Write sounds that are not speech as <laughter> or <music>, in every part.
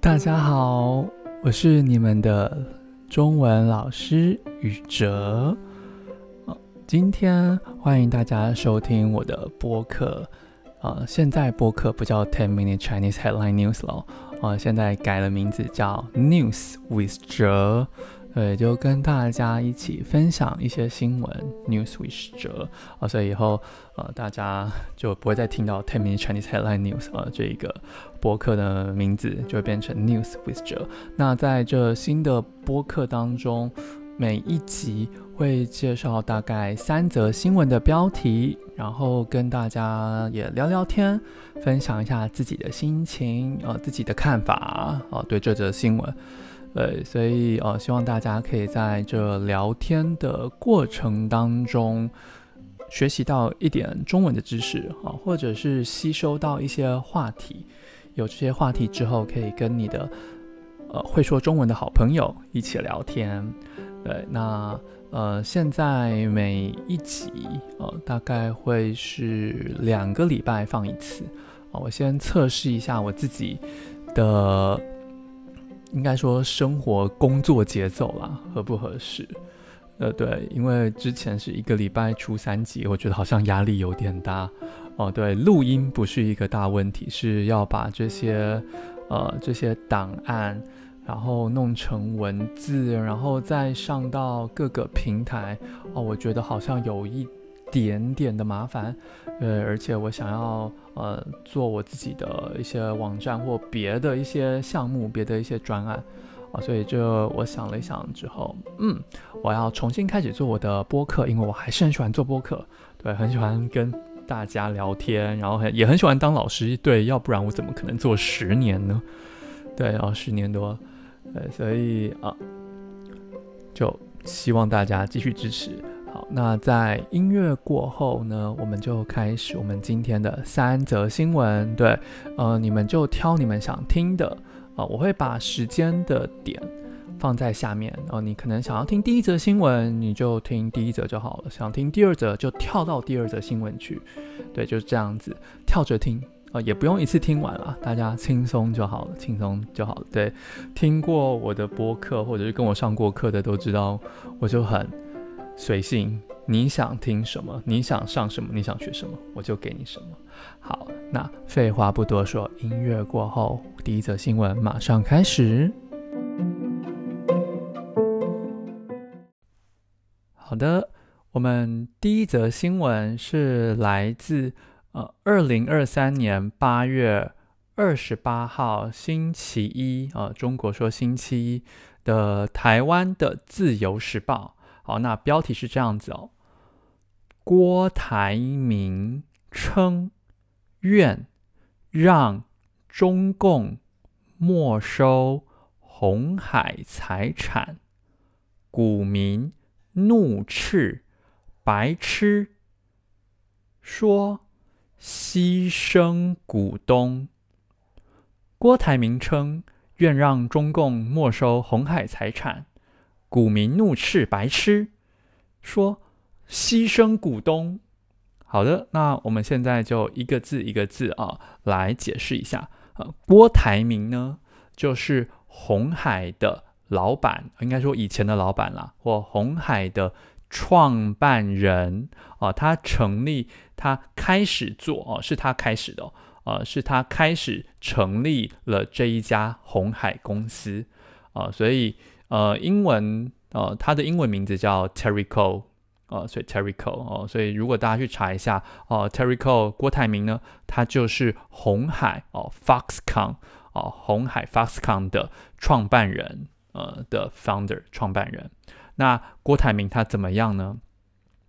大家好，我是你们的中文老师宇哲。今天欢迎大家收听我的播客。呃，现在播客不叫 Ten Minute Chinese Headline News 了，呃，现在改了名字叫 News with 哲。对，就跟大家一起分享一些新闻，News with 哲啊，所以以后呃大家就不会再听到 Ten Minute Chinese Headline News 啊，这一个播客的名字就会变成 News with 哲。那在这新的播客当中，每一集会介绍大概三则新闻的标题，然后跟大家也聊聊天，分享一下自己的心情，呃，自己的看法啊，对这则新闻。对，所以呃，希望大家可以在这聊天的过程当中学习到一点中文的知识啊，或者是吸收到一些话题。有这些话题之后，可以跟你的呃会说中文的好朋友一起聊天。对，那呃，现在每一集呃大概会是两个礼拜放一次啊。我先测试一下我自己的。应该说生活工作节奏啦，合不合适？呃，对，因为之前是一个礼拜出三集，我觉得好像压力有点大。哦，对，录音不是一个大问题，是要把这些呃这些档案，然后弄成文字，然后再上到各个平台。哦，我觉得好像有一点点的麻烦。呃，而且我想要呃做我自己的一些网站或别的一些项目，别的一些专案啊，所以这我想了一想之后，嗯，我要重新开始做我的播客，因为我还是很喜欢做播客，对，很喜欢跟大家聊天，然后很也很喜欢当老师，对，要不然我怎么可能做十年呢？对，然后十年多，对，所以啊，就希望大家继续支持。那在音乐过后呢，我们就开始我们今天的三则新闻。对，呃，你们就挑你们想听的啊，我会把时间的点放在下面。然后，你可能想要听第一则新闻，你就听第一则就好了；想听第二则，就跳到第二则新闻去。对，就是这样子跳着听啊，也不用一次听完了，大家轻松就好了，轻松就好了。对，听过我的播客或者是跟我上过课的都知道，我就很。随性，你想听什么？你想上什么？你想学什么？我就给你什么。好，那废话不多说，音乐过后，第一则新闻马上开始。好的，我们第一则新闻是来自呃二零二三年八月二十八号星期一啊，呃，中国说星期一的台湾的《自由时报》。好，那标题是这样子哦。郭台铭称愿让中共没收鸿海财产，股民怒斥白痴，说牺牲股东。郭台铭称愿让中共没收鸿海财产。股民怒斥白痴，说牺牲股东。好的，那我们现在就一个字一个字啊来解释一下。呃，郭台铭呢，就是红海的老板，应该说以前的老板啦，或红海的创办人啊。他成立，他开始做哦，是他开始的哦，呃，是他开始成立了这一家红海公司啊，所以。呃，英文，呃，他的英文名字叫 Terry Cole，呃，所以 Terry Cole，哦、呃，所以如果大家去查一下，哦、呃、Terry Cole 郭台铭呢，他就是红海哦、Foxconn 哦、呃、鸿海 Foxconn 的创办人，呃的 founder 创办人。那郭台铭他怎么样呢？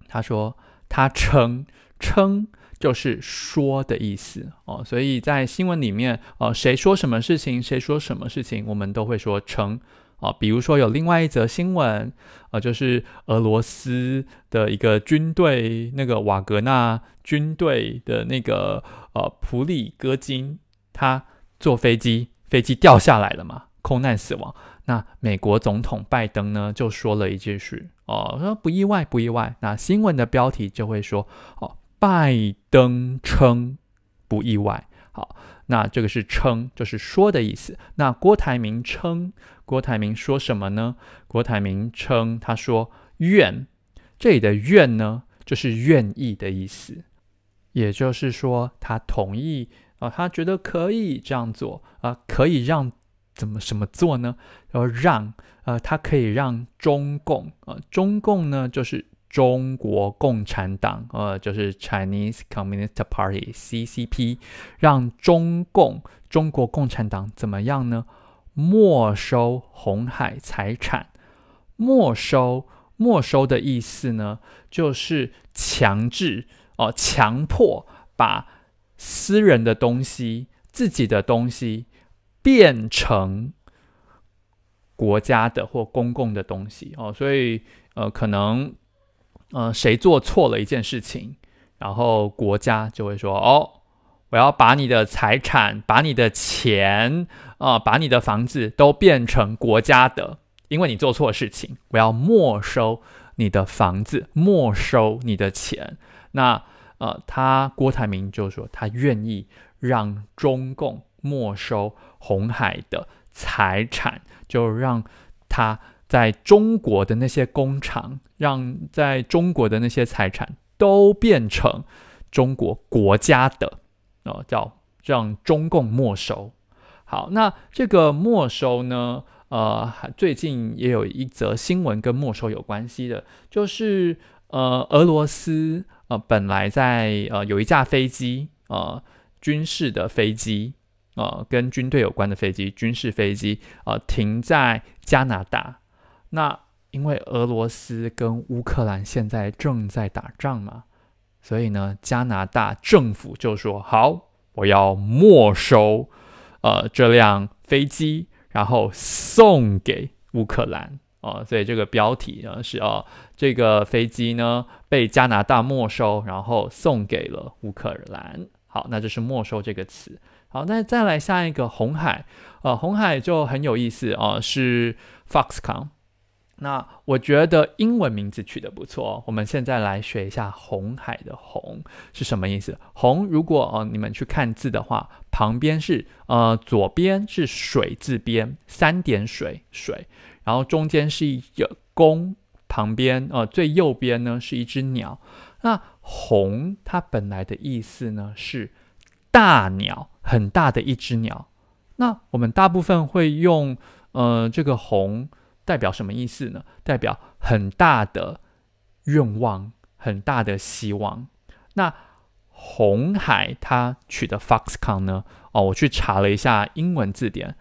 他说他称称就是说的意思哦、所以在新闻里面，呃，谁说什么事情，谁说什么事情，我们都会说称。啊，比如说有另外一则新闻，呃，就是俄罗斯的一个军队，那个瓦格纳军队的那个呃普里戈金，他坐飞机，飞机掉下来了嘛，空难死亡。那美国总统拜登呢就说了一句是，哦，说不意外，不意外。那新闻的标题就会说，哦，拜登称不意外。好，那这个是称，就是说的意思。那郭台铭称，郭台铭说什么呢？郭台铭称，他说愿，这里的愿呢，就是愿意的意思，也就是说他同意啊、他觉得可以这样做啊、可以让怎么什么做呢？要让呃，他可以让中共啊、呃，中共呢就是。中国共产党，呃，就是 Chinese Communist Party（CCP），让中共中国共产党怎么样呢？没收红海财产。没收，没收的意思呢，就是强制哦、呃，强迫把私人的东西、自己的东西变成国家的或公共的东西哦、所以呃，可能。呃，谁做错了一件事情，然后国家就会说：“哦，我要把你的财产、把你的钱、啊、呃，把你的房子都变成国家的，因为你做错事情，我要没收你的房子，没收你的钱。”那呃，他郭台铭就说他愿意让中共没收红海的财产，就让他。在中国的那些工厂，让在中国的那些财产都变成中国国家的，哦，叫让中共没收。好，那这个没收呢，呃，最近也有一则新闻跟没收有关系的，就是呃，俄罗斯呃本来在呃有一架飞机，呃，军事的飞机，呃，跟军队有关的飞机，军事飞机，呃，停在加拿大。那因为俄罗斯跟乌克兰现在正在打仗嘛，所以呢，加拿大政府就说好，我要没收呃这辆飞机，然后送给乌克兰啊、所以这个标题呢是哦、呃，这个飞机呢被加拿大没收，然后送给了乌克兰。好，那就是没收这个词。好，那再来下一个红海，呃，红海就很有意思啊、呃，是 Foxconn。那我觉得英文名字取得不错，我们现在来学一下“红海”的“红”是什么意思。“红”如果呃你们去看字的话，旁边是呃左边是水字边，三点水水，然后中间是一个弓，旁边呃最右边呢是一只鸟。那“红”它本来的意思呢是大鸟，很大的一只鸟。那我们大部分会用呃这个“红”。代表什么意思呢？代表很大的愿望，很大的希望。那红海它取的 Foxconn 呢？哦，我去查了一下英文字典，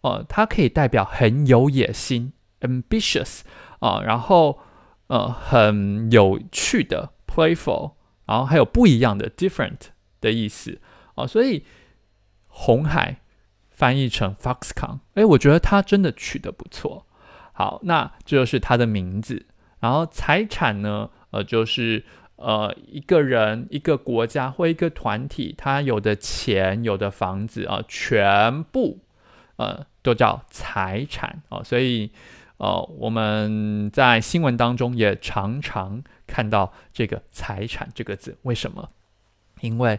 哦，它可以代表很有野心 （ambitious） 啊，然后呃很有趣的 （playful），然后还有不一样的 （different） 的意思哦，所以红海翻译成 Foxconn，哎，我觉得它真的取得不错。好，那这就是他的名字。然后财产呢，呃，就是呃一个人、一个国家或一个团体，他有的钱、有的房子啊、全部呃都叫财产哦、所以呃我们在新闻当中也常常看到这个“财产”这个字。为什么？因为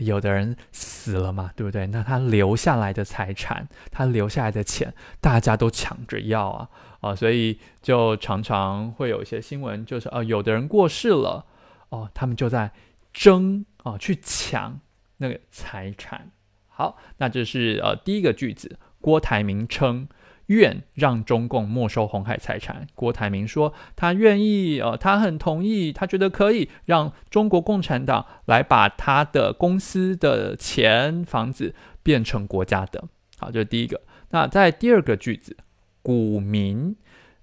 有的人死了嘛，对不对？那他留下来的财产，他留下来的钱，大家都抢着要啊啊！所以就常常会有一些新闻，就是啊，有的人过世了哦，他们就在争啊，去抢那个财产。好，那这是呃第一个句子，郭台铭称。愿让中共没收红海财产。郭台铭说，他愿意，呃，他很同意，他觉得可以让中国共产党来把他的公司的钱、房子变成国家的。好，这是第一个。那在第二个句子，股民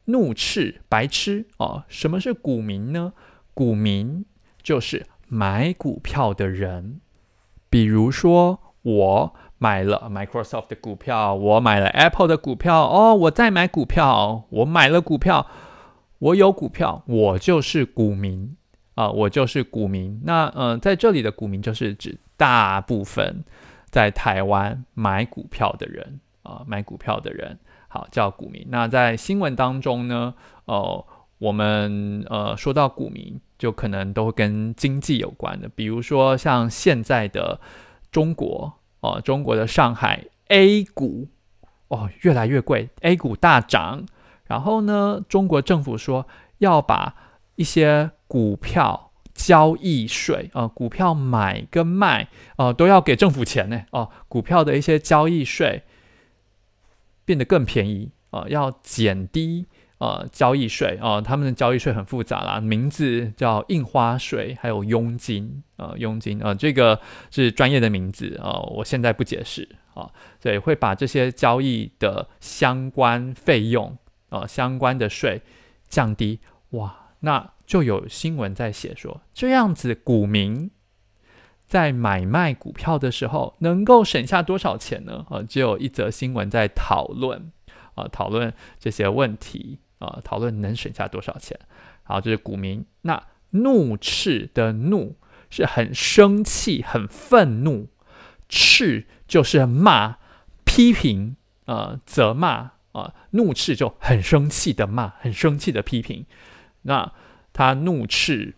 怒斥白痴哦。什么是股民呢？股民就是买股票的人，比如说我。买了 Microsoft 的股票，我买了 Apple 的股票，哦，我在买股票，我买了股票，我有股票，我就是股民啊、我就是股民。那嗯、在这里的股民就是指大部分在台湾买股票的人啊、买股票的人，好，叫股民。那在新闻当中呢，哦、我们呃说到股民，就可能都跟经济有关的，比如说像现在的中国哦，中国的上海 A 股哦越来越贵，A 股大涨，然后呢，中国政府说要把一些股票交易税啊、呃，股票买跟卖啊、呃、都要给政府钱呢哦、股票的一些交易税变得更便宜啊、呃，要减低。呃，交易税啊、他们的交易税很复杂啦，名字叫印花税，还有佣金啊、呃，佣金啊、呃，这个是专业的名字啊、我现在不解释啊、呃，所以会把这些交易的相关费用啊、相关的税降低，哇，那就有新闻在写说，这样子股民在买卖股票的时候能够省下多少钱呢？啊、呃，就有一则新闻在讨论啊，讨论这些问题。啊，讨论能省下多少钱？好，这是股民。那怒斥的怒是很生气、很愤怒，斥就是骂、批评、呃，责骂啊、呃。怒斥就很生气的骂，很生气的批评。那他怒斥，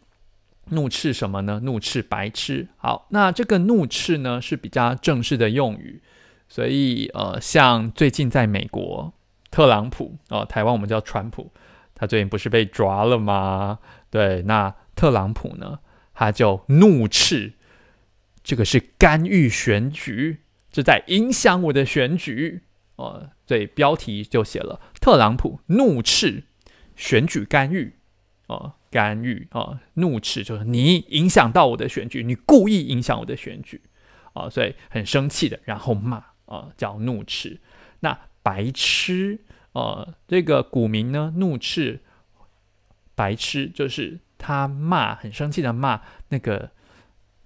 怒斥什么呢？怒斥白痴。好，那这个怒斥呢是比较正式的用语，所以呃，像最近在美国。特朗普哦，台湾我们叫川普，他最近不是被抓了吗？对，那特朗普呢，他就怒斥这个是干预选举，这在影响我的选举哦。对，标题就写了特朗普怒斥选举干预哦，干预哦，怒斥就是你影响到我的选举，你故意影响我的选举哦，所以很生气的，然后骂啊、哦，叫怒斥。那白痴，呃，这个股民呢，怒斥白痴，就是他骂，很生气的骂那个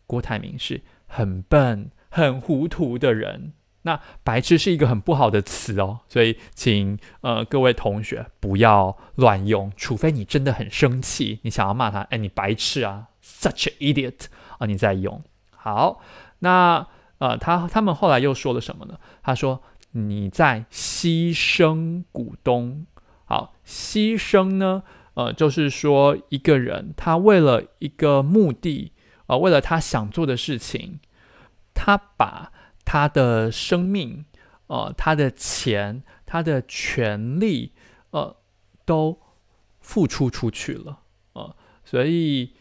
郭台铭是很笨、很糊涂的人。那白痴是一个很不好的词哦，所以请呃各位同学不要乱用，除非你真的很生气，你想要骂他，哎，你白痴啊，such idiot 啊，你再用。好，那呃，他他们后来又说了什么呢？他说。你在牺牲股东，好，牺牲呢？呃，就是说一个人他为了一个目的，呃，为了他想做的事情，他把他的生命，呃，他的钱，他的权利，呃，都付出出去了，呃，所以，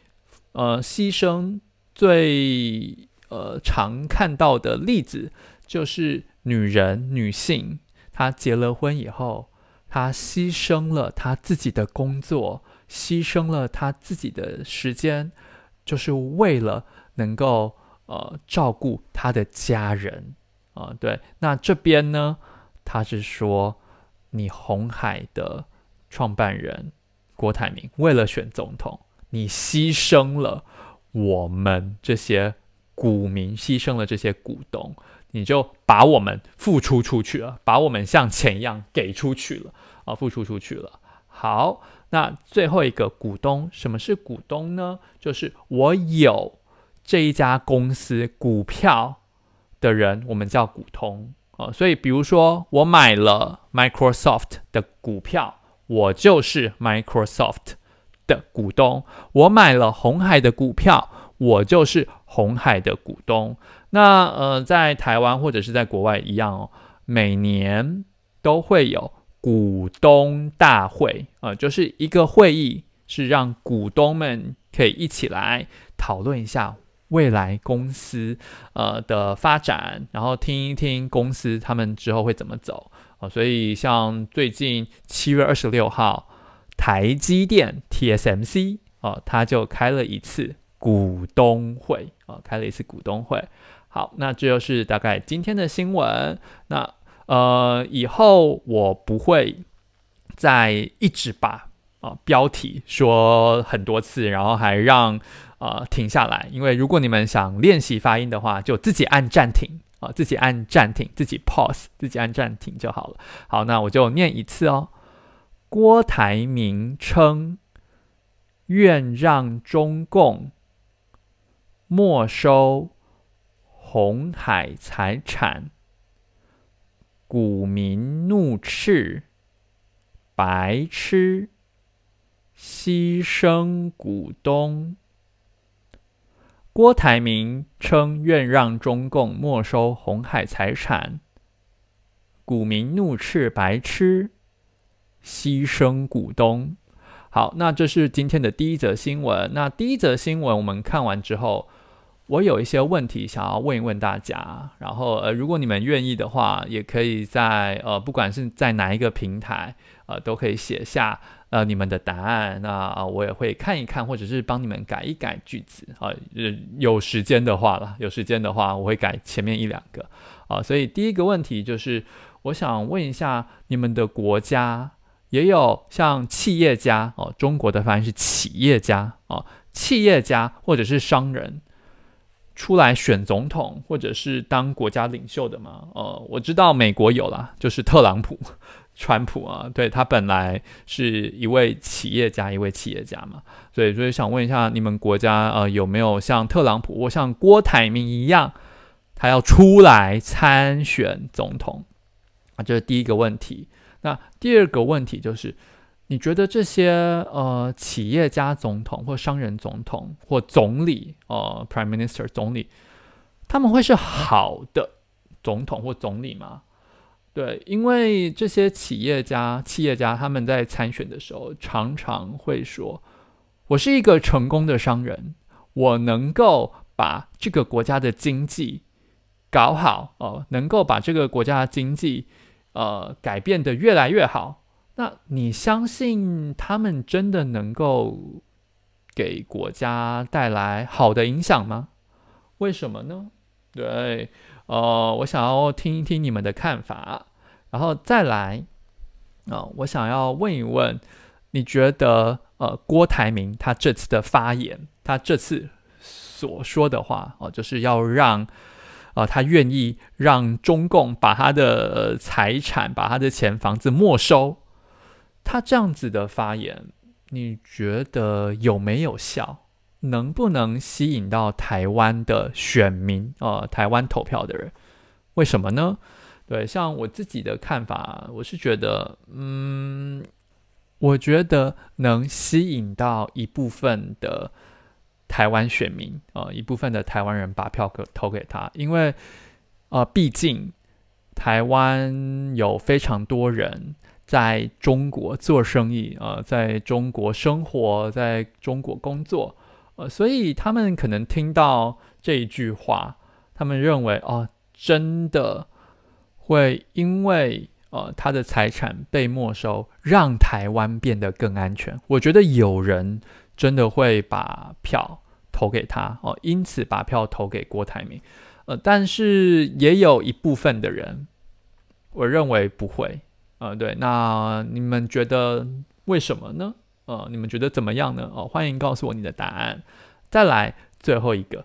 呃，牺牲最呃常看到的例子就是。女人、女性，她结了婚以后，她牺牲了她自己的工作，牺牲了她自己的时间，就是为了能够呃照顾她的家人啊、呃。对，那这边呢，他是说，你红海的创办人郭台铭为了选总统，你牺牲了我们这些股民，牺牲了这些股东。你就把我们付出出去了，把我们像钱一样给出去了啊，付出出去了。好，那最后一个股东，什么是股东呢？就是我有这一家公司股票的人，我们叫股东啊。所以，比如说我买了 Microsoft 的股票，我就是 Microsoft 的股东；我买了红海的股票，我就是红海的股东。那呃，在台湾或者是在国外一样哦，每年都会有股东大会，呃，就是一个会议，是让股东们可以一起来讨论一下未来公司呃的发展，然后听一听公司他们之后会怎么走啊，所以像最近七月二十六号，台积电 TSMC 哦，呃，就开了一次股东会啊，开了一次股东会。好，那这就是大概今天的新闻。那呃，以后我不会再一直把啊、呃、标题说很多次，然后还让呃停下来。因为如果你们想练习发音的话，就自己按暂停啊、自己按暂停，自己 pause，自己按暂停就好了。好，那我就念一次哦。郭台铭称，愿让中共没收。红海财产，股民怒斥白痴，牺牲股东。郭台铭称愿让中共没收红海财产，股民怒斥白痴，牺牲股东。好，那这是今天的第一则新闻。那第一则新闻我们看完之后，我有一些问题想要问一问大家。然后呃，如果你们愿意的话，也可以在呃，不管是在哪一个平台，呃，都可以写下。呃，你们的答案，那啊，我也会看一看，或者是帮你们改一改句子啊。有时间的话了，有时间的话，我会改前面一两个啊。所以第一个问题就是，我想问一下，你们的国家也有像企业家哦，中国的翻译是企业家哦，企业家或者是商人出来选总统，或者是当国家领袖的吗？呃，我知道美国有啦，就是特朗普。<laughs> 川普啊，对，他本来是一位企业家，一位企业家嘛，所以所以想问一下，你们国家呃有没有像特朗普或像郭台铭一样，他要出来参选总统啊？这是第一个问题。那第二个问题就是，你觉得这些呃企业家总统或商人总统或总理呃 Prime Minister 总理，他们会是好的总统或总理吗？对，因为这些企业家、企业家他们在参选的时候，常常会说：“我是一个成功的商人，我能够把这个国家的经济搞好，哦、呃，能够把这个国家的经济呃改变得越来越好。”那你相信他们真的能够给国家带来好的影响吗？为什么呢？对。呃，我想要听一听你们的看法，然后再来，啊、我想要问一问，你觉得呃，郭台铭他这次的发言，他这次所说的话，哦、就是要让，呃，他愿意让中共把他的财产、把他的钱、房子没收，他这样子的发言，你觉得有没有效？能不能吸引到台湾的选民呃，台湾投票的人？为什么呢？对，像我自己的看法，我是觉得，嗯，我觉得能吸引到一部分的台湾选民呃，一部分的台湾人把票给投给他，因为呃，毕竟台湾有非常多人在中国做生意呃，在中国生活，在中国工作。呃，所以他们可能听到这一句话，他们认为哦，真的会因为呃他的财产被没收，让台湾变得更安全。我觉得有人真的会把票投给他哦，因此把票投给郭台铭。呃，但是也有一部分的人，我认为不会。呃，对，那你们觉得为什么呢？呃，你们觉得怎么样呢？哦，欢迎告诉我你的答案。再来最后一个，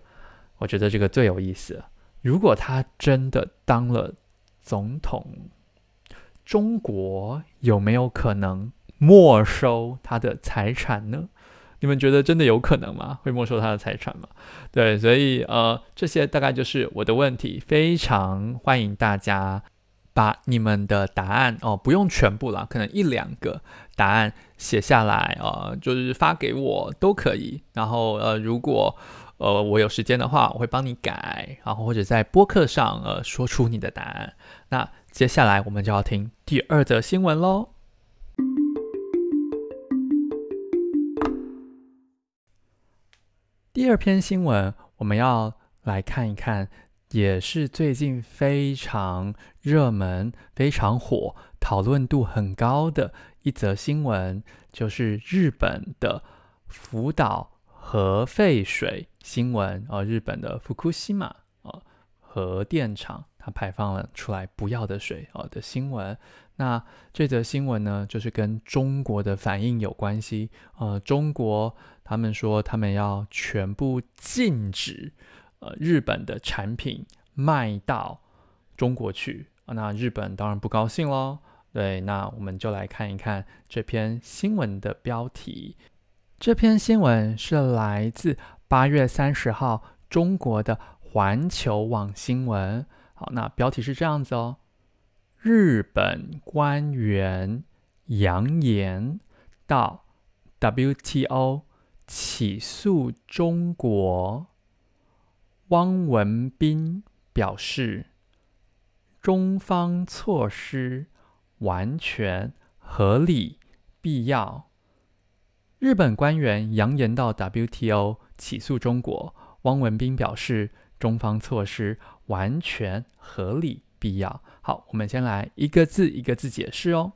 我觉得这个最有意思。如果他真的当了总统，中国有没有可能没收他的财产呢？你们觉得真的有可能吗？会没收他的财产吗？对，所以呃，这些大概就是我的问题。非常欢迎大家。把你们的答案哦，不用全部了，可能一两个答案写下来啊、就是发给我都可以。然后呃，如果呃我有时间的话，我会帮你改，然后或者在播客上呃说出你的答案。那接下来我们就要听第二则新闻喽。第二篇新闻，我们要来看一看。也是最近非常热门、非常火、讨论度很高的一则新闻，就是日本的福岛核废水新闻。呃，日本的福库西马呃核电厂它排放了出来不要的水呃的新闻。那这则新闻呢，就是跟中国的反应有关系。呃，中国他们说他们要全部禁止。呃，日本的产品卖到中国去，那日本当然不高兴喽。对，那我们就来看一看这篇新闻的标题。这篇新闻是来自八月三十号中国的环球网新闻。好，那标题是这样子哦：日本官员扬言到 WTO 起诉中国，汪文斌表示，中方措施完全合理必要。日本官员扬言到 WTO 起诉中国，汪文斌表示，中方措施完全合理必要。好，我们先来一个字一个字解释哦。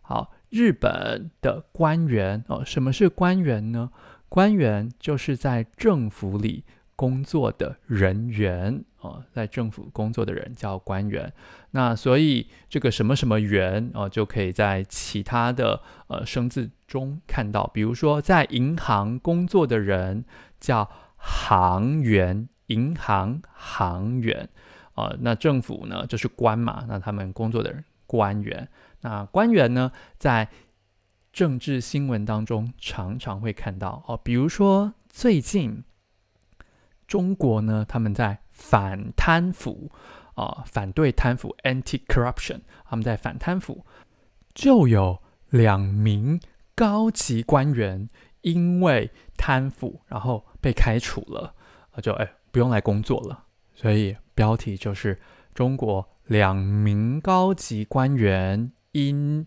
好。日本的官员哦，什么是官员呢？官员就是在政府里工作的人员哦，在政府工作的人叫官员。那所以这个什么什么员哦，就可以在其他的呃生字中看到，比如说在银行工作的人叫行员，银行行员啊、那政府呢就是官嘛，那他们工作的人官员。那官员呢，在政治新闻当中常常会看到哦，比如说最近中国呢，他们在反贪腐啊、反对贪腐 （anti-corruption），他们在反贪腐，就有两名高级官员因为贪腐，然后被开除了，就哎不用来工作了。所以标题就是中国两名高级官员。因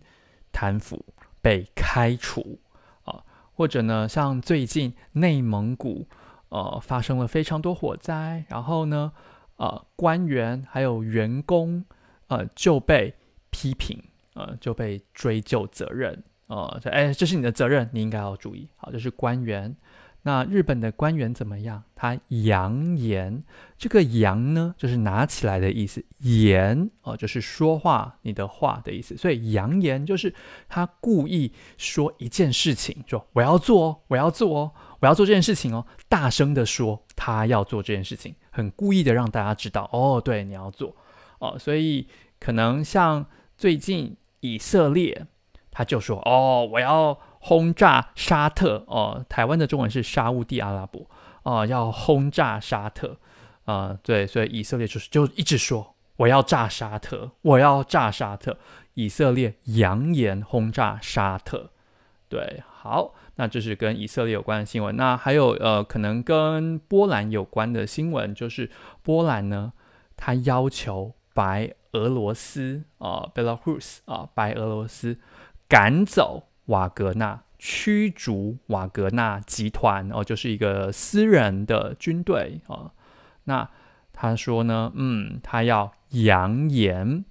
贪腐被开除啊，或者呢，像最近内蒙古呃发生了非常多火灾，然后呢，呃，官员还有员工呃就被批评，呃就被追究责任，呃，哎，这是你的责任，你应该要注意。好，这是官员。那日本的官员怎么样？他扬言，这个扬呢，就是拿起来的意思，言哦，就是说话，你的话的意思。所以扬言就是他故意说一件事情，说我要做哦，我要做哦，我要做这件事情哦，大声的说他要做这件事情，很故意的让大家知道哦，对，你要做哦。所以可能像最近以色列，他就说哦，我要。轰炸沙特哦，台湾的中文是沙乌地阿拉伯哦，要轰炸沙特啊、对，所以以色列就是就一直说我要炸沙特，我要炸沙特，以色列扬言轰炸沙特，对，好，那这是跟以色列有关的新闻。那还有呃，可能跟波兰有关的新闻，就是波兰呢，他要求白俄罗斯啊，Belarus 啊，白俄罗斯赶走。瓦格纳驱逐瓦格纳集团哦，就是一个私人的军队啊。那他说呢，嗯，他要扬言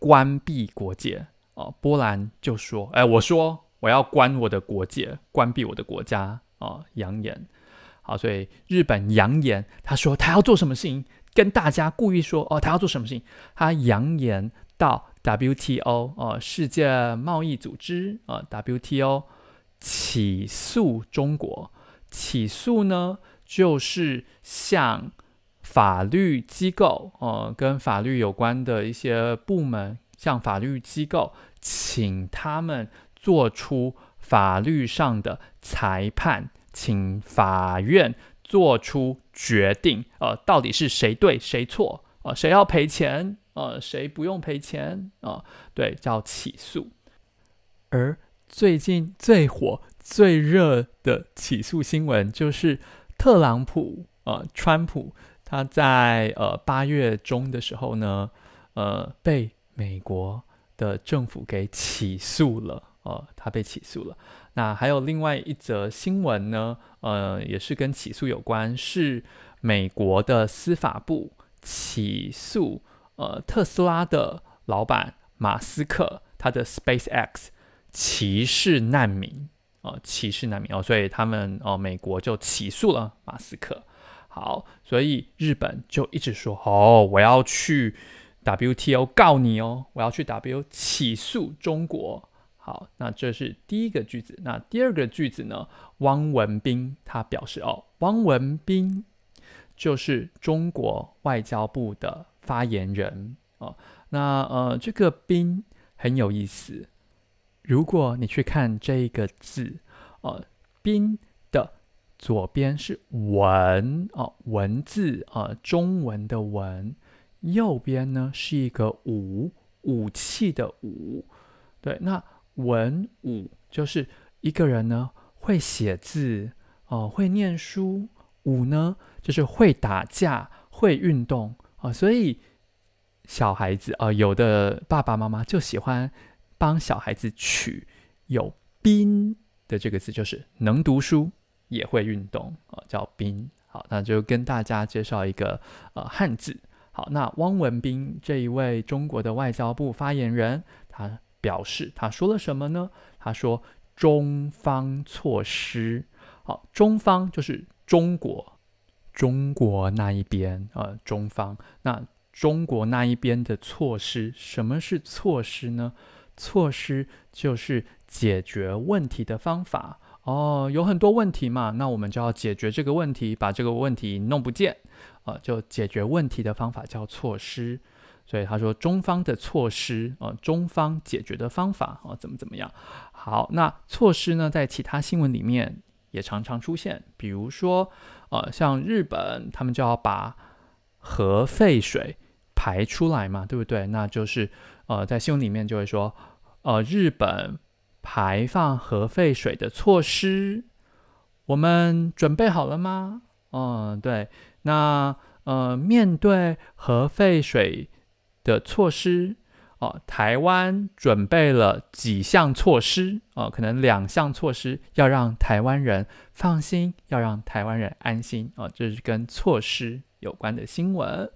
关闭国界哦。波兰就说，哎，我说我要关我的国界，关闭我的国家哦，扬言。好，所以日本扬言，他说他要做什么事情，跟大家故意说哦，他要做什么事情，他扬言到。WTO 哦，世界贸易组织啊，WTO 起诉中国，起诉呢就是向法律机构哦，跟法律有关的一些部门，向法律机构请他们做出法律上的裁判，请法院做出决定，呃，到底是谁对谁错，呃，谁要赔钱。呃，谁不用赔钱啊？呃，对，叫起诉。而最近最火、最热的起诉新闻就是特朗普，呃，川普，他在呃八月中的时候呢，呃，被美国的政府给起诉了，呃，他被起诉了。那还有另外一则新闻呢，呃，也是跟起诉有关，是美国的司法部起诉。呃，特斯拉的老板马斯克，他的 SpaceX 歧视难民，呃，歧视难民哦，所以他们哦，美国就起诉了马斯克。好，所以日本就一直说，哦，我要去 WTO 告你哦，我要去 W 起诉中国。好，那这是第一个句子。那第二个句子呢？汪文斌他表示，哦，汪文斌就是中国外交部的。发言人哦，那呃，这个“斌”很有意思。如果你去看这个字呃，“斌”的左边是文哦，文字啊，中文的文；右边呢是一个武，武器的武。对，那文武就是一个人呢会写字哦、呃，会念书；武呢，就是会打架、会运动啊、呃。所以小孩子啊、呃，有的爸爸妈妈就喜欢帮小孩子取有“兵”的这个字，就是能读书也会运动啊、呃，叫“兵”。好，那就跟大家介绍一个呃汉字。好，那汪文斌这一位中国的外交部发言人，他表示，他说了什么呢？他说：“中方措施，好，中方就是中国，中国那一边，呃，中方，那中国那一边的措施，什么是措施呢？措施就是解决问题的方法。”哦，有很多问题嘛，那我们就要解决这个问题，把这个问题弄不见，啊、就解决问题的方法叫措施。所以他说中方的措施，呃，中方解决的方法，啊、呃，怎么怎么样？好，那措施呢，在其他新闻里面也常常出现，比如说，呃，像日本，他们就要把核废水排出来嘛，对不对？那就是，呃，在新闻里面就会说，呃，日本。排放核废水的措施，我们准备好了吗？嗯，对。那呃，面对核废水的措施，哦，台湾准备了几项措施，哦，可能两项措施，要让台湾人放心，要让台湾人安心，哦，这是跟措施有关的新闻。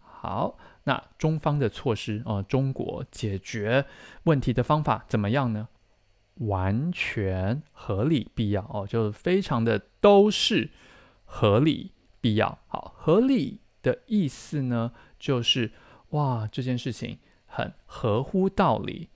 好，那中方的措施，哦，中国解决问题的方法怎么样呢？完全合理必要哦，就非常的都是合理必要。好，合理的意思呢，就是哇，这件事情很合乎道理。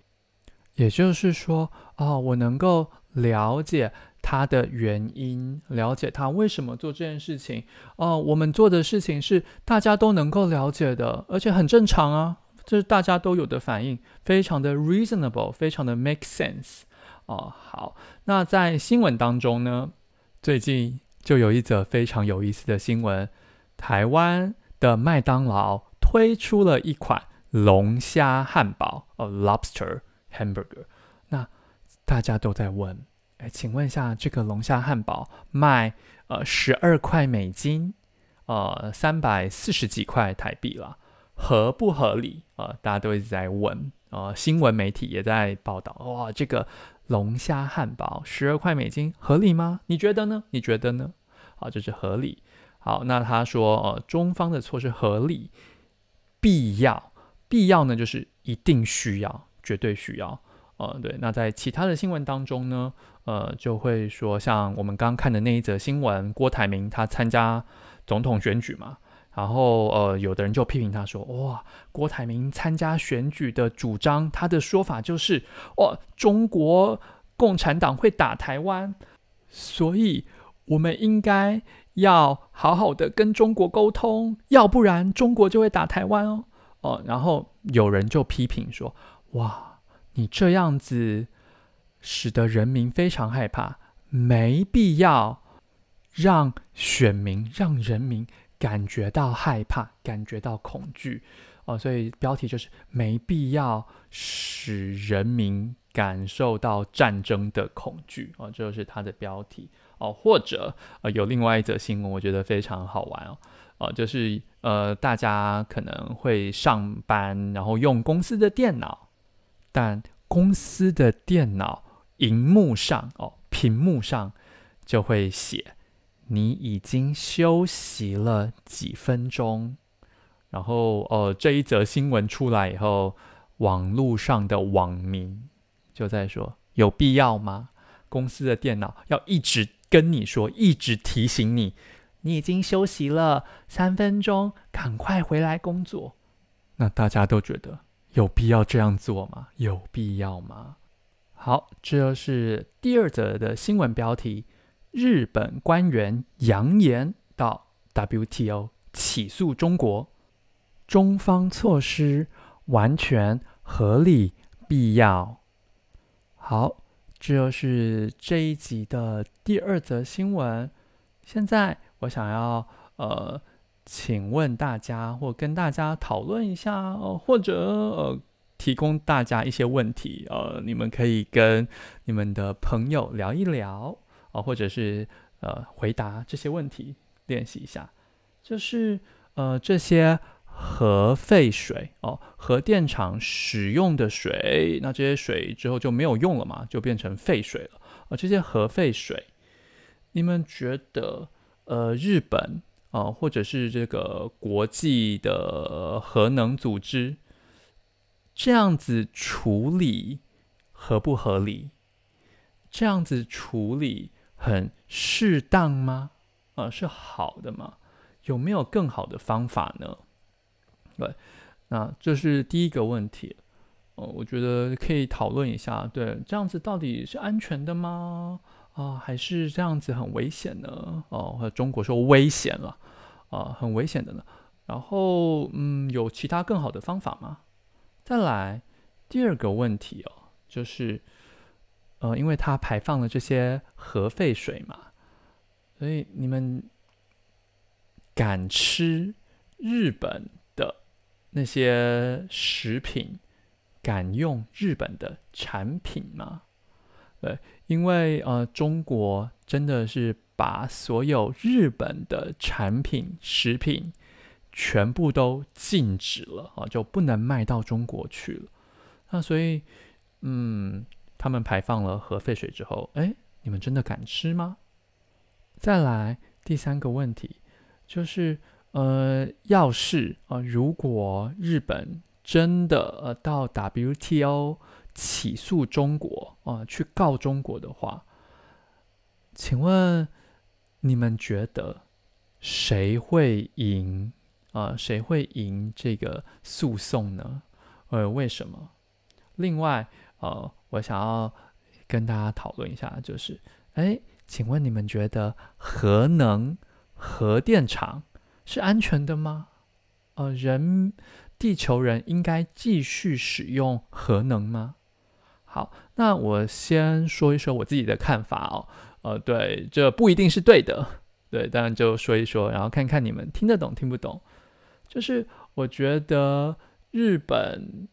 也就是说，哦，我能够了解他的原因，了解他为什么做这件事情。哦，我们做的事情是大家都能够了解的，而且很正常啊，这是大家都有的反应，非常的 reasonable，非常的 make sense。哦，好，那在新闻当中呢，最近就有一则非常有意思的新闻，台湾的麦当劳推出了一款龙虾汉堡，哦，Lobster Hamburger。那大家都在问，哎，请问一下，这个龙虾汉堡卖呃十二块美金，呃三百四十几块台币了，合不合理？呃，大家都一直在问，呃，新闻媒体也在报道，哇，这个。龙虾汉堡十二块美金合理吗？你觉得呢？你觉得呢？好，这是合理。好，那他说，呃，中方的措施合理、必要，必要呢就是一定需要、绝对需要。呃，对。那在其他的新闻当中呢，呃，就会说，像我们刚刚看的那一则新闻，郭台铭他参加总统选举嘛。然后，呃，有的人就批评他说：“哇，郭台铭参加选举的主张，他的说法就是，哇，中国共产党会打台湾，所以我们应该要好好的跟中国沟通，要不然中国就会打台湾哦。”哦，然后有人就批评说：“哇，你这样子使得人民非常害怕，没必要让选民、让人民。”感觉到害怕，感觉到恐惧，哦，所以标题就是没必要使人民感受到战争的恐惧，哦，这就是它的标题，哦，或者呃有另外一则新闻，我觉得非常好玩哦，哦，就是呃大家可能会上班，然后用公司的电脑，但公司的电脑荧幕上哦，屏幕上就会写。你已经休息了几分钟，然后呃，这一则新闻出来以后，网络上的网民就在说：有必要吗？公司的电脑要一直跟你说，一直提醒你，你已经休息了三分钟，赶快回来工作。那大家都觉得有必要这样做吗？有必要吗？好，这就是第二则的新闻标题。日本官员扬言到 WTO 起诉中国，中方措施完全合理必要。好，这就是这一集的第二则新闻。现在我想要呃，请问大家或跟大家讨论一下，呃、或者呃，提供大家一些问题，呃，你们可以跟你们的朋友聊一聊。啊，或者是呃回答这些问题，练习一下，就是呃这些核废水哦，核电厂使用的水，那这些水之后就没有用了嘛，就变成废水了啊、这些核废水，你们觉得呃日本啊、或者是这个国际的核能组织这样子处理合不合理？这样子处理很适当吗？啊、呃，是好的吗？有没有更好的方法呢？对，那这是第一个问题。哦、呃，我觉得可以讨论一下。对，这样子到底是安全的吗？啊、还是这样子很危险呢？哦、呃，中国说危险了，啊、很危险的呢。然后，嗯，有其他更好的方法吗？再来第二个问题哦，就是。呃，因为它排放了这些核废水嘛，所以你们敢吃日本那些食品，敢用日本的产品吗？对，因为呃，中国真的是把所有日本的产品、食品全部都禁止了啊，就不能卖到中国去了。那所以，嗯。他们排放了核废水之后，哎，你们真的敢吃吗？再来第三个问题，就是呃，要是啊、呃，如果日本真的呃到 WTO 起诉中国啊、呃，去告中国的话，请问你们觉得谁会赢啊、呃？谁会赢这个诉讼呢？呃，为什么？另外，呃。我想要跟大家讨论一下，就是，哎，请问你们觉得核能、核电厂是安全的吗？呃，人，地球人应该继续使用核能吗？好，那我先说一说我自己的看法哦。呃，对，这不一定是对的，对，当然就说一说，然后看看你们听得懂听不懂。就是我觉得日本。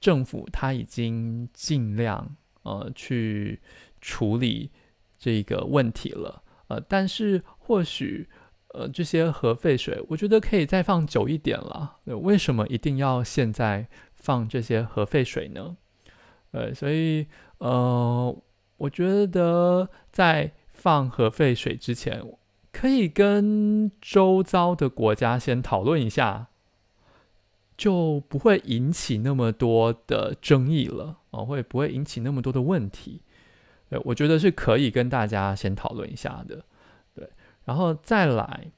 政府他已经尽量呃去处理这个问题了，呃，但是或许呃这些核废水，我觉得可以再放久一点了。为什么一定要现在放这些核废水呢？呃，所以呃，我觉得在放核废水之前，可以跟周遭的国家先讨论一下。就不会引起那么多的争议了啊，会不会引起那么多的问题？呃，我觉得是可以跟大家先讨论一下的。然后再来，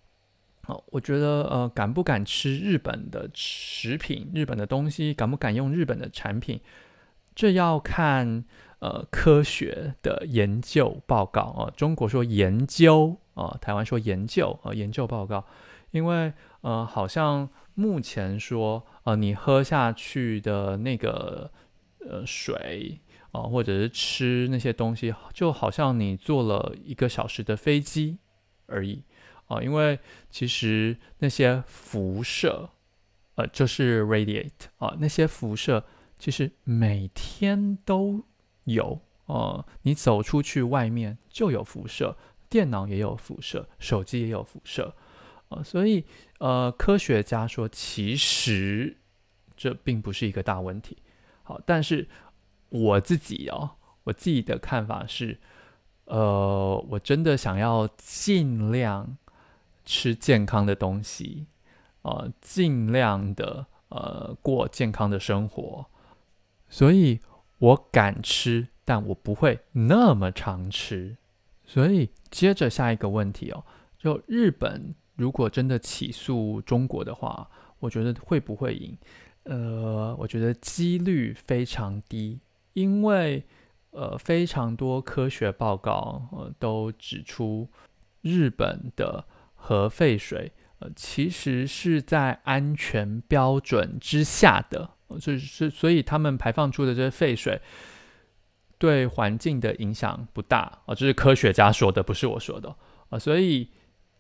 哦，我觉得呃，敢不敢吃日本的食品、日本的东西，敢不敢用日本的产品，这要看呃科学的研究报告啊。中国说研究啊，台湾说研究啊，研究报告，因为呃，好像。目前说，呃，你喝下去的那个呃水啊，呃，或者是吃那些东西，就好像你坐了一个小时的飞机而已啊，因为其实那些辐射，呃，就是 radiate 啊，那些辐射其实每天都有呃，你走出去外面就有辐射，电脑也有辐射，手机也有辐射。呃，所以呃，科学家说，其实这并不是一个大问题。好，但是我自己哦，我自己的看法是，呃，我真的想要尽量吃健康的东西，呃，尽量的呃过健康的生活，所以我敢吃，但我不会那么常吃。所以接着下一个问题哦，就日本。如果真的起诉中国的话，我觉得会不会赢？呃，我觉得几率非常低，因为呃，非常多科学报告呃都指出，日本的核废水呃其实是在安全标准之下的，就是所以他们排放出的这些废水对环境的影响不大啊，这是科学家说的，不是我说的啊，所以。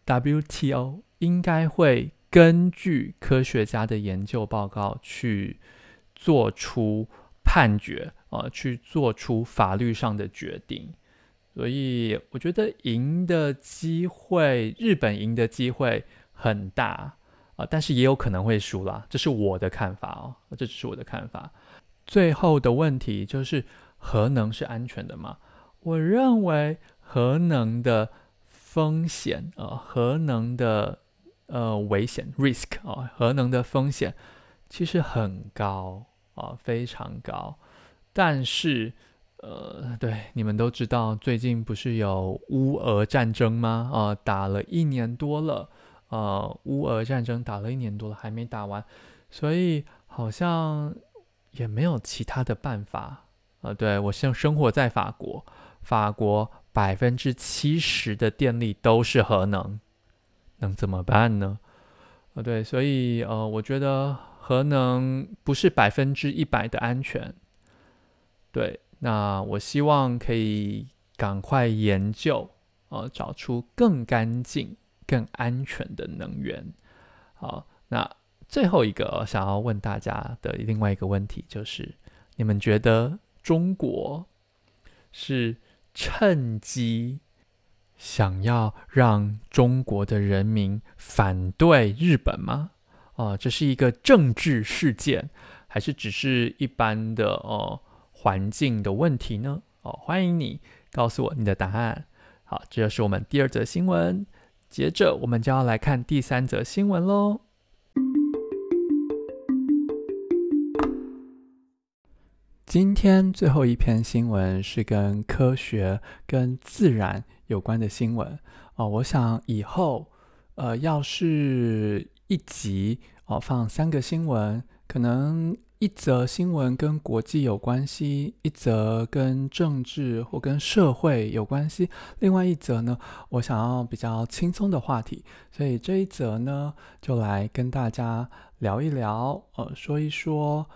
WTO 应该会根据科学家的研究报告去做出判决啊，去做出法律上的决定。所以我觉得赢的机会，日本赢的机会很大啊，但是也有可能会输啦，这是我的看法哦，这只是我的看法。最后的问题就是核能是安全的吗？我认为核能的风险啊，核能的呃危险 risk 啊，核能的风险其实很高啊，非常高，但是。呃，对，你们都知道，最近不是有乌俄战争吗？呃，打了一年多了，呃，乌俄战争打了一年多了，还没打完，所以好像也没有其他的办法。呃，对，我现在生活在法国，法国百分之七十的电力都是核能，能怎么办呢？呃，对，所以呃，我觉得核能不是百分之一百的安全，对。那我希望可以赶快研究，呃，找出更干净、更安全的能源。好，那最后一个想要问大家的另外一个问题就是：你们觉得中国是趁机想要让中国的人民反对日本吗？哦、呃，这是一个政治事件，还是只是一般的哦？环境的问题呢？哦，欢迎你告诉我你的答案。好，这就是我们第二则新闻。接着，我们就要来看第三则新闻喽。今天最后一篇新闻是跟科学、跟自然有关的新闻。哦，我想以后，呃，要是一集哦放三个新闻，可能。一则新闻跟国际有关系，一则跟政治或跟社会有关系，另外一则呢，我想要比较轻松的话题，所以这一则呢，就来跟大家聊一聊，呃，说一说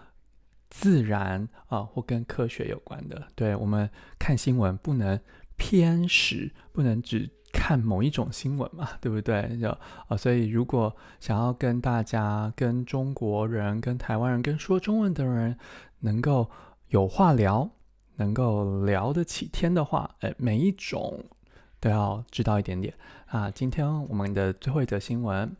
自然啊、或跟科学有关的。对，我们看新闻不能偏食，不能只。看某一种新闻嘛，对不对？就啊、所以如果想要跟大家、跟中国人、跟台湾人、跟说中文的人能够有话聊，能够聊得起天的话，哎，每一种都要知道一点点啊。今天我们的最后一则新闻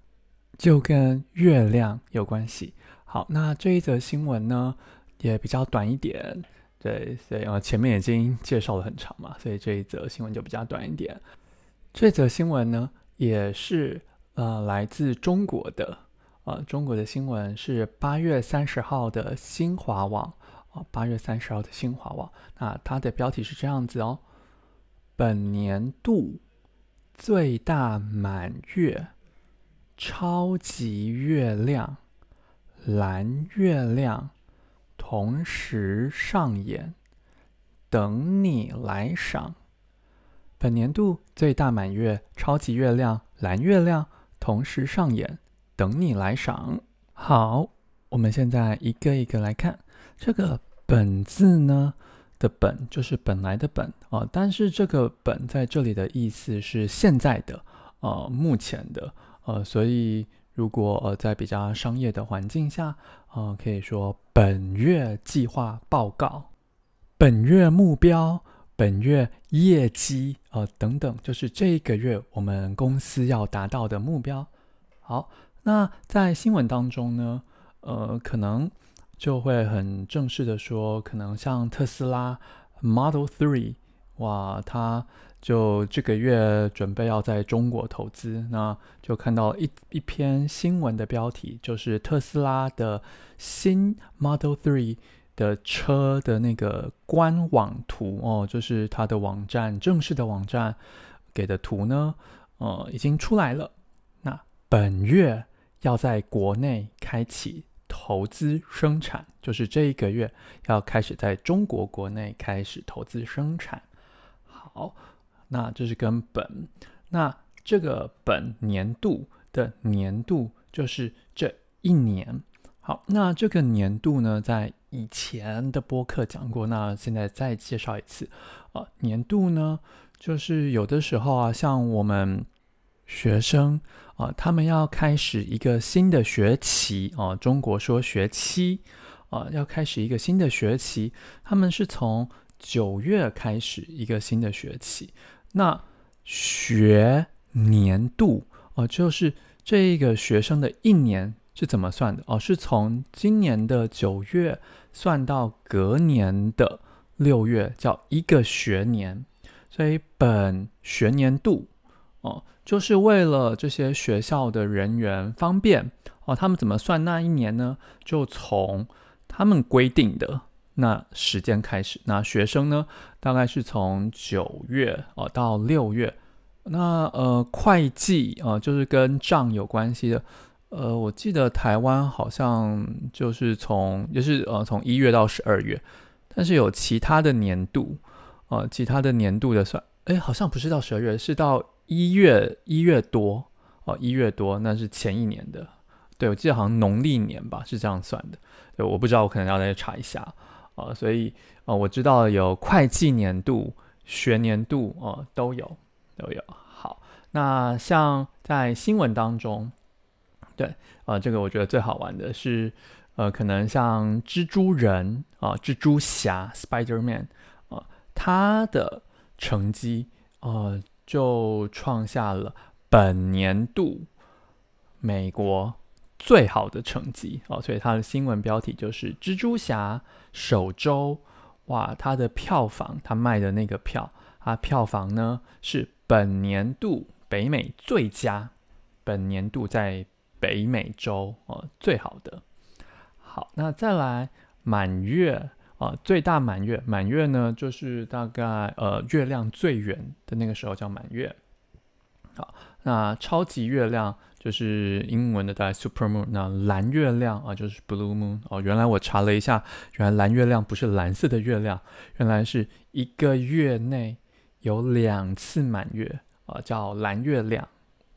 就跟月亮有关系。好，那这一则新闻呢也比较短一点，对，所以啊前面已经介绍了很长嘛，所以这一则新闻就比较短一点。这则新闻呢，也是呃来自中国的，呃中国的新闻是八月三十号的新华网，啊、呃、八月三十号的新华网，那它的标题是这样子哦，本年度最大满月，超级月亮，蓝月亮同时上演，等你来赏。本年度最大满月、超级月亮、蓝月亮同时上演，等你来赏。好，我们现在一个一个来看这个“本”字呢的“本”就是本来的“本”啊，但是这个“本”在这里的意思是现在的，呃，目前的，呃，所以如果呃在比较商业的环境下，呃，可以说本月计划报告，本月目标。本月业绩呃等等，就是这一个月我们公司要达到的目标。好，那在新闻当中呢，呃，可能就会很正式的说，可能像特斯拉 Model Three，哇，它就这个月准备要在中国投资，那就看到一一篇新闻的标题，就是特斯拉的新 Model Three。的车的那个官网图哦，就是它的网站正式的网站给的图呢，呃，已经出来了。那本月要在国内开启投资生产，就是这一个月要开始在中国国内开始投资生产。好，那这是跟本，那这个本年度的年度就是这一年。好，那这个年度呢，在以前的播客讲过，那现在再介绍一次。啊，年度呢，就是有的时候啊，像我们学生啊，他们要开始一个新的学期啊，中国说学期啊，要开始一个新的学期，他们是从九月开始一个新的学期。那学年度哦、呃，就是这一个学生的一年是怎么算的哦？是从今年的九月算到隔年的六月，叫一个学年。所以本学年度哦、就是为了这些学校的人员方便哦，他们怎么算那一年呢？就从他们规定的。那时间开始，那学生呢，大概是从九月哦到六月。那呃，会计啊、呃，就是跟账有关系的。呃，我记得台湾好像就是从，就是呃，从一月到十二月。但是有其他的年度，呃，其他的年度的算，哎，好像不是到十二月，是到一月一月多哦，一月多，那是前一年的。对，我记得好像农历年吧，是这样算的。对，我不知道，我可能要再查一下。呃，所以呃，我知道有会计年度、学年度，呃，都有，都有。好，那像在新闻当中，对，呃，这个我觉得最好玩的是，呃，可能像蜘蛛人啊、蜘蛛侠 （Spider-Man） 啊、呃，他的成绩，呃，就创下了本年度美国。最好的成绩哦，所以他的新闻标题就是《蜘蛛侠》首周，哇，他的票房，他卖的那个票，他票房呢是本年度北美最佳，本年度在北美洲哦最好的。好，那再来满月啊，最大满月，满月呢就是大概呃月亮最圆的那个时候叫满月。好，那超级月亮。就是英文的大概 super moon，那蓝月亮啊就是 blue moon 哦。原来我查了一下，原来蓝月亮不是蓝色的月亮，原来是一个月内有两次满月啊，叫蓝月亮。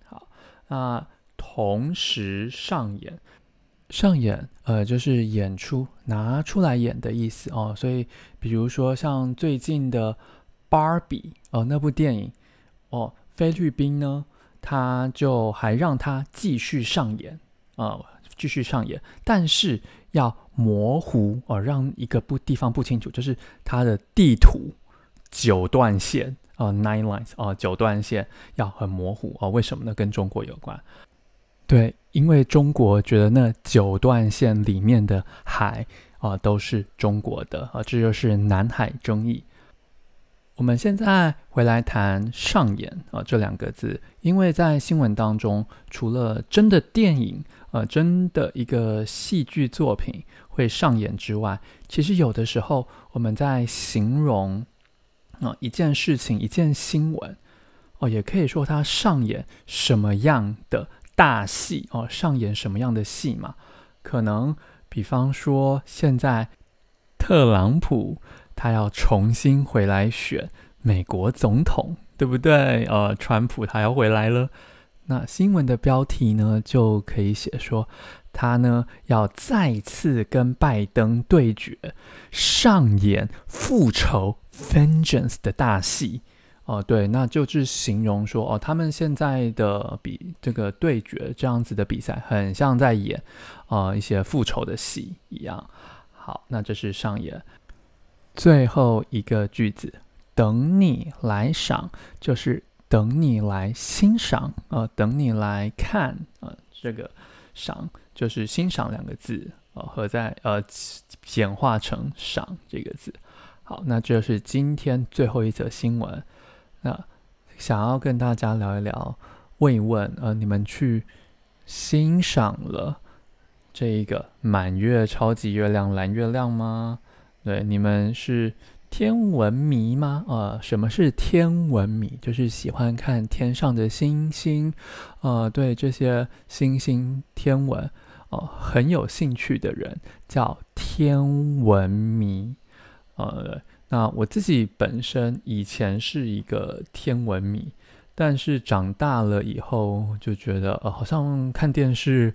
好，那同时上演，上演呃就是演出拿出来演的意思哦。所以比如说像最近的 Barbie 哦那部电影哦，菲律宾呢。他就还让他继续上演，啊、继续上演，但是要模糊哦、让一个不地方不清楚，就是他的地图九段线啊、，nine lines 啊、九段线要很模糊哦、为什么呢？跟中国有关。对，因为中国觉得那九段线里面的海啊、都是中国的啊、这就是南海争议。我们现在回来谈上演啊、这两个字，因为在新闻当中，除了真的电影，呃，真的一个戏剧作品会上演之外，其实有的时候我们在形容啊、一件事情、一件新闻，哦、也可以说它上演什么样的大戏哦、上演什么样的戏嘛？可能比方说现在特朗普。他要重新回来选美国总统，对不对？呃，川普他要回来了。那新闻的标题呢，就可以写说他呢要再次跟拜登对决，上演复仇 （vengeance） 的大戏。哦、对，那就是形容说哦，他们现在的比这个对决这样子的比赛，很像在演呃一些复仇的戏一样。好，那这是上演。最后一个句子，等你来赏，就是等你来欣赏，呃，等你来看，呃，这个赏就是欣赏两个字，呃，合在呃简化成赏这个字。好，那这是今天最后一则新闻。那想要跟大家聊一聊，问一问，呃，你们去欣赏了这一个满月、超级月亮、蓝月亮吗？对，你们是天文迷吗？呃，什么是天文迷？就是喜欢看天上的星星，呃，对这些星星天文，呃，很有兴趣的人叫天文迷。呃，那我自己本身以前是一个天文迷，但是长大了以后就觉得，呃，好像看电视，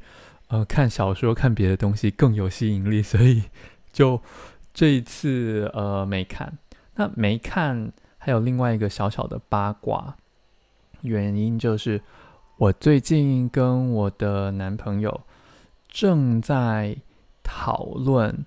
呃，看小说，看别的东西更有吸引力，所以 <laughs> 就。这一次呃没看，那没看还有另外一个小小的八卦，原因就是我最近跟我的男朋友正在讨论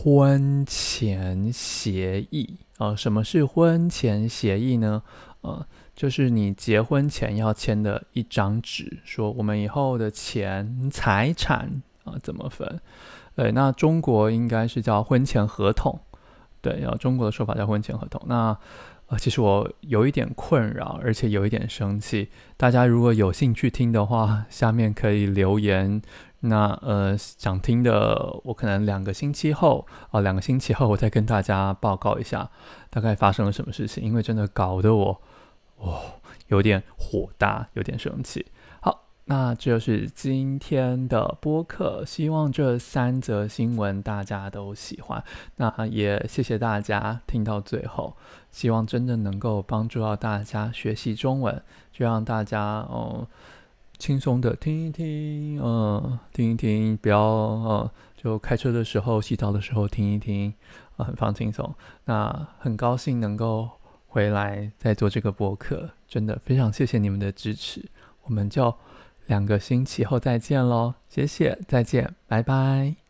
婚前协议啊。什么是婚前协议呢？呃，就是你结婚前要签的一张纸，说我们以后的钱财产啊怎么分。对，那中国应该是叫婚前合同。对，要中国的说法叫婚前合同。那呃，其实我有一点困扰，而且有一点生气。大家如果有兴趣听的话，下面可以留言。那呃，想听的，我可能两个星期后啊、两个星期后我再跟大家报告一下，大概发生了什么事情。因为真的搞得我，哦，有点火大，有点生气。好那这就是今天的播客，希望这三则新闻大家都喜欢。那也谢谢大家听到最后，希望真的能够帮助到大家学习中文，就让大家嗯轻松的听一听，嗯听一听，不要嗯就开车的时候、洗澡的时候听一听，啊很放轻松。那很高兴能够回来再做这个播客，真的非常谢谢你们的支持，我们就。两个星期后再见喽，谢谢，再见，拜拜。